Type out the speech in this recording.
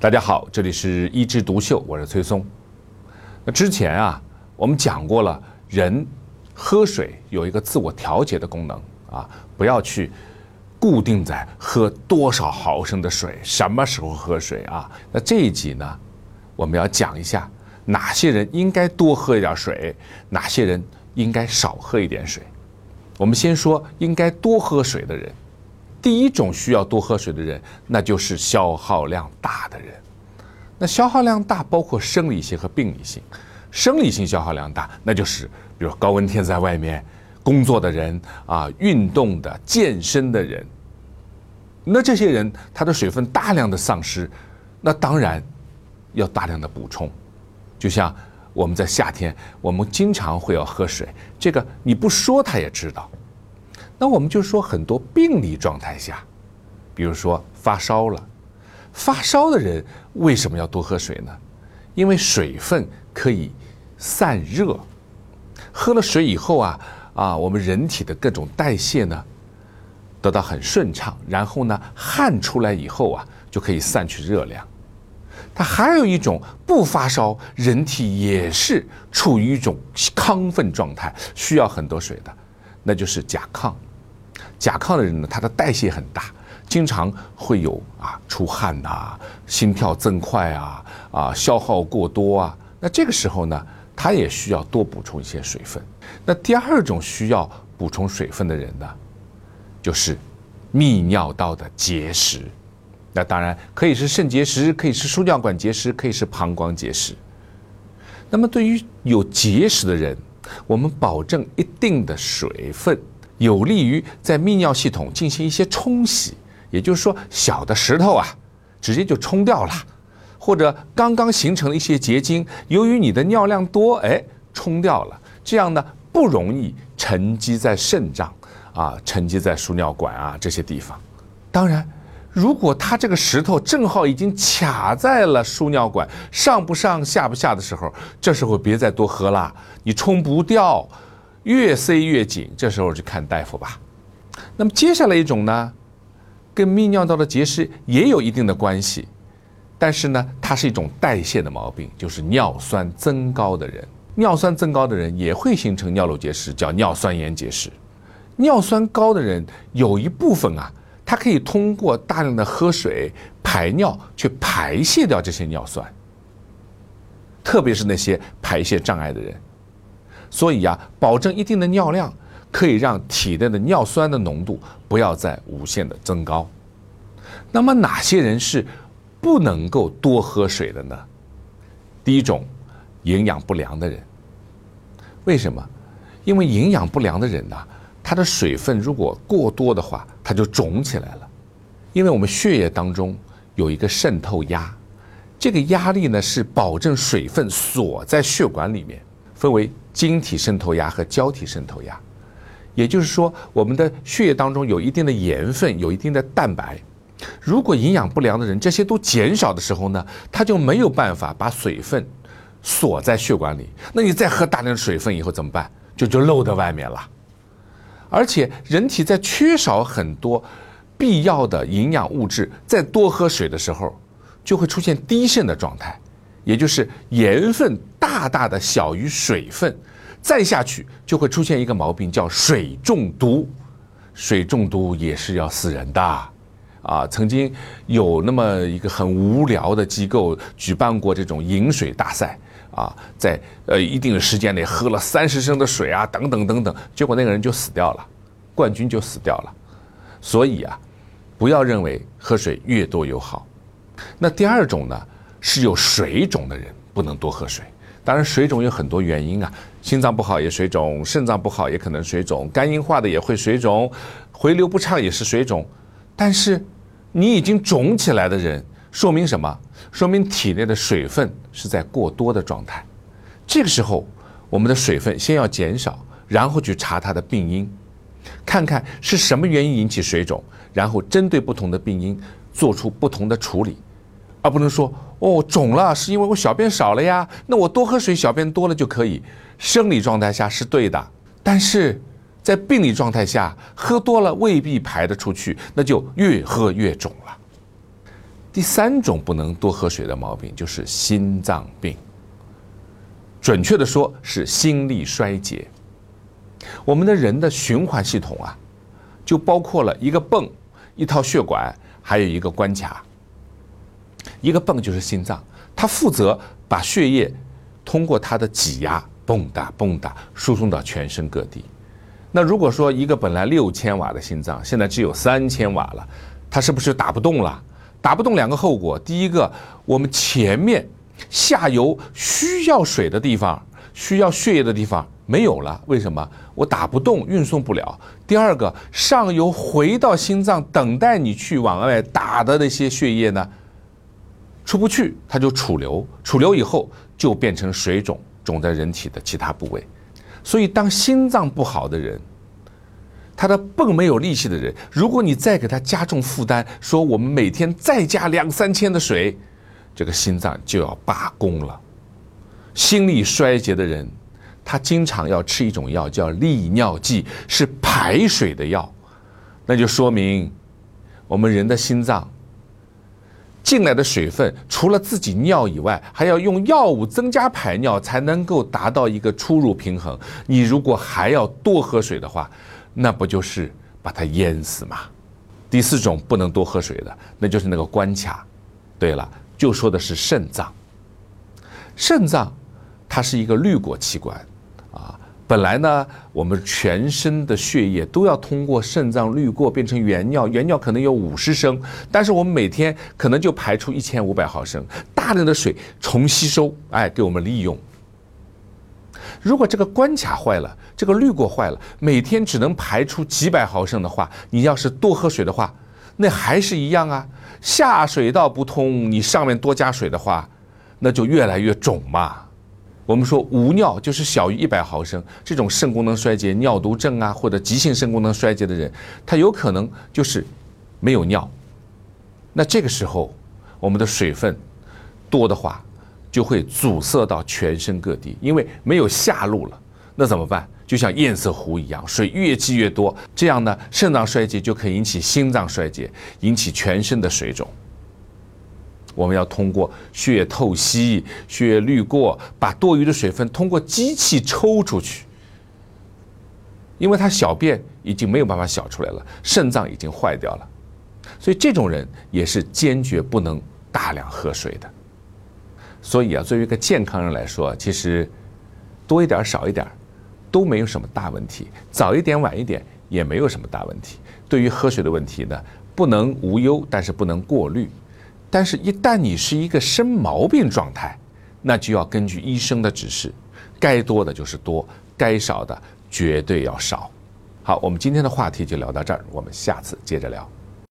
大家好，这里是一枝独秀，我是崔松。那之前啊，我们讲过了，人喝水有一个自我调节的功能啊，不要去固定在喝多少毫升的水，什么时候喝水啊？那这一集呢，我们要讲一下哪些人应该多喝一点水，哪些人应该少喝一点水。我们先说应该多喝水的人。第一种需要多喝水的人，那就是消耗量大的人。那消耗量大包括生理性和病理性。生理性消耗量大，那就是比如高温天在外面工作的人啊，运动的、健身的人。那这些人他的水分大量的丧失，那当然要大量的补充。就像我们在夏天，我们经常会要喝水，这个你不说他也知道。那我们就说很多病理状态下，比如说发烧了，发烧的人为什么要多喝水呢？因为水分可以散热，喝了水以后啊啊，我们人体的各种代谢呢得到很顺畅，然后呢汗出来以后啊就可以散去热量。它还有一种不发烧，人体也是处于一种亢奋状态，需要很多水的，那就是甲亢。甲亢的人呢，他的代谢很大，经常会有啊出汗呐，心跳增快啊，啊消耗过多啊。那这个时候呢，他也需要多补充一些水分。那第二种需要补充水分的人呢，就是泌尿道的结石。那当然可以是肾结石，可以是输尿管结石，可以是膀胱结石。那么对于有结石的人，我们保证一定的水分。有利于在泌尿系统进行一些冲洗，也就是说，小的石头啊，直接就冲掉了，或者刚刚形成了一些结晶，由于你的尿量多，哎，冲掉了，这样呢不容易沉积在肾脏啊，沉积在输尿管啊这些地方。当然，如果它这个石头正好已经卡在了输尿管上不上下不下的时候，这时候别再多喝了，你冲不掉。越塞越紧，这时候就看大夫吧。那么接下来一种呢，跟泌尿道的结石也有一定的关系，但是呢，它是一种代谢的毛病，就是尿酸增高的人，尿酸增高的人也会形成尿路结石，叫尿酸盐结石。尿酸高的人有一部分啊，他可以通过大量的喝水、排尿去排泄掉这些尿酸，特别是那些排泄障碍的人。所以呀，保证一定的尿量，可以让体内的尿酸的浓度不要再无限的增高。那么哪些人是不能够多喝水的呢？第一种，营养不良的人。为什么？因为营养不良的人呢，他的水分如果过多的话，他就肿起来了。因为我们血液当中有一个渗透压，这个压力呢是保证水分锁在血管里面，分为。晶体渗透压和胶体渗透压，也就是说，我们的血液当中有一定的盐分，有一定的蛋白。如果营养不良的人这些都减少的时候呢，他就没有办法把水分锁在血管里。那你再喝大量的水分以后怎么办？就就漏到外面了。而且人体在缺少很多必要的营养物质，在多喝水的时候，就会出现低渗的状态。也就是盐分大大的小于水分，再下去就会出现一个毛病，叫水中毒。水中毒也是要死人的，啊，曾经有那么一个很无聊的机构举办过这种饮水大赛，啊，在呃一定的时间内喝了三十升的水啊，等等等等，结果那个人就死掉了，冠军就死掉了。所以啊，不要认为喝水越多越好。那第二种呢？是有水肿的人不能多喝水。当然，水肿有很多原因啊，心脏不好也水肿，肾脏不好也可能水肿，肝硬化的也会水肿，回流不畅也是水肿。但是，你已经肿起来的人，说明什么？说明体内的水分是在过多的状态。这个时候，我们的水分先要减少，然后去查它的病因，看看是什么原因引起水肿，然后针对不同的病因做出不同的处理。而不能说哦肿了是因为我小便少了呀，那我多喝水，小便多了就可以。生理状态下是对的，但是在病理状态下，喝多了未必排得出去，那就越喝越肿了。第三种不能多喝水的毛病就是心脏病，准确的说是心力衰竭。我们的人的循环系统啊，就包括了一个泵、一套血管，还有一个关卡。一个泵就是心脏，它负责把血液通过它的挤压，蹦哒蹦哒输送到全身各地。那如果说一个本来六千瓦的心脏，现在只有三千瓦了，它是不是打不动了？打不动两个后果，第一个，我们前面下游需要水的地方、需要血液的地方没有了，为什么？我打不动，运送不了。第二个，上游回到心脏等待你去往外打的那些血液呢，出不去，它就储留，储留以后就变成水肿，肿在人体的其他部位。所以，当心脏不好的人，他的泵没有力气的人，如果你再给他加重负担，说我们每天再加两三千的水，这个心脏就要罢工了。心力衰竭的人，他经常要吃一种药叫利尿剂，是排水的药，那就说明我们人的心脏。进来的水分除了自己尿以外，还要用药物增加排尿，才能够达到一个出入平衡。你如果还要多喝水的话，那不就是把它淹死吗？第四种不能多喝水的，那就是那个关卡。对了，就说的是肾脏。肾脏它是一个滤过器官。本来呢，我们全身的血液都要通过肾脏滤过变成原尿，原尿可能有五十升，但是我们每天可能就排出一千五百毫升，大量的水重吸收，哎，给我们利用。如果这个关卡坏了，这个滤过坏了，每天只能排出几百毫升的话，你要是多喝水的话，那还是一样啊，下水道不通，你上面多加水的话，那就越来越肿嘛。我们说无尿就是小于一百毫升，这种肾功能衰竭、尿毒症啊，或者急性肾功能衰竭的人，他有可能就是没有尿。那这个时候，我们的水分多的话，就会阻塞到全身各地，因为没有下路了。那怎么办？就像堰塞湖一样，水越积越多，这样呢，肾脏衰竭就可以引起心脏衰竭，引起全身的水肿。我们要通过血液透析、血液滤过，把多余的水分通过机器抽出去。因为他小便已经没有办法小出来了，肾脏已经坏掉了，所以这种人也是坚决不能大量喝水的。所以啊，作为一个健康人来说，其实多一点少一点都没有什么大问题，早一点晚一点也没有什么大问题。对于喝水的问题呢，不能无忧，但是不能过滤。但是，一旦你是一个生毛病状态，那就要根据医生的指示，该多的就是多，该少的绝对要少。好，我们今天的话题就聊到这儿，我们下次接着聊。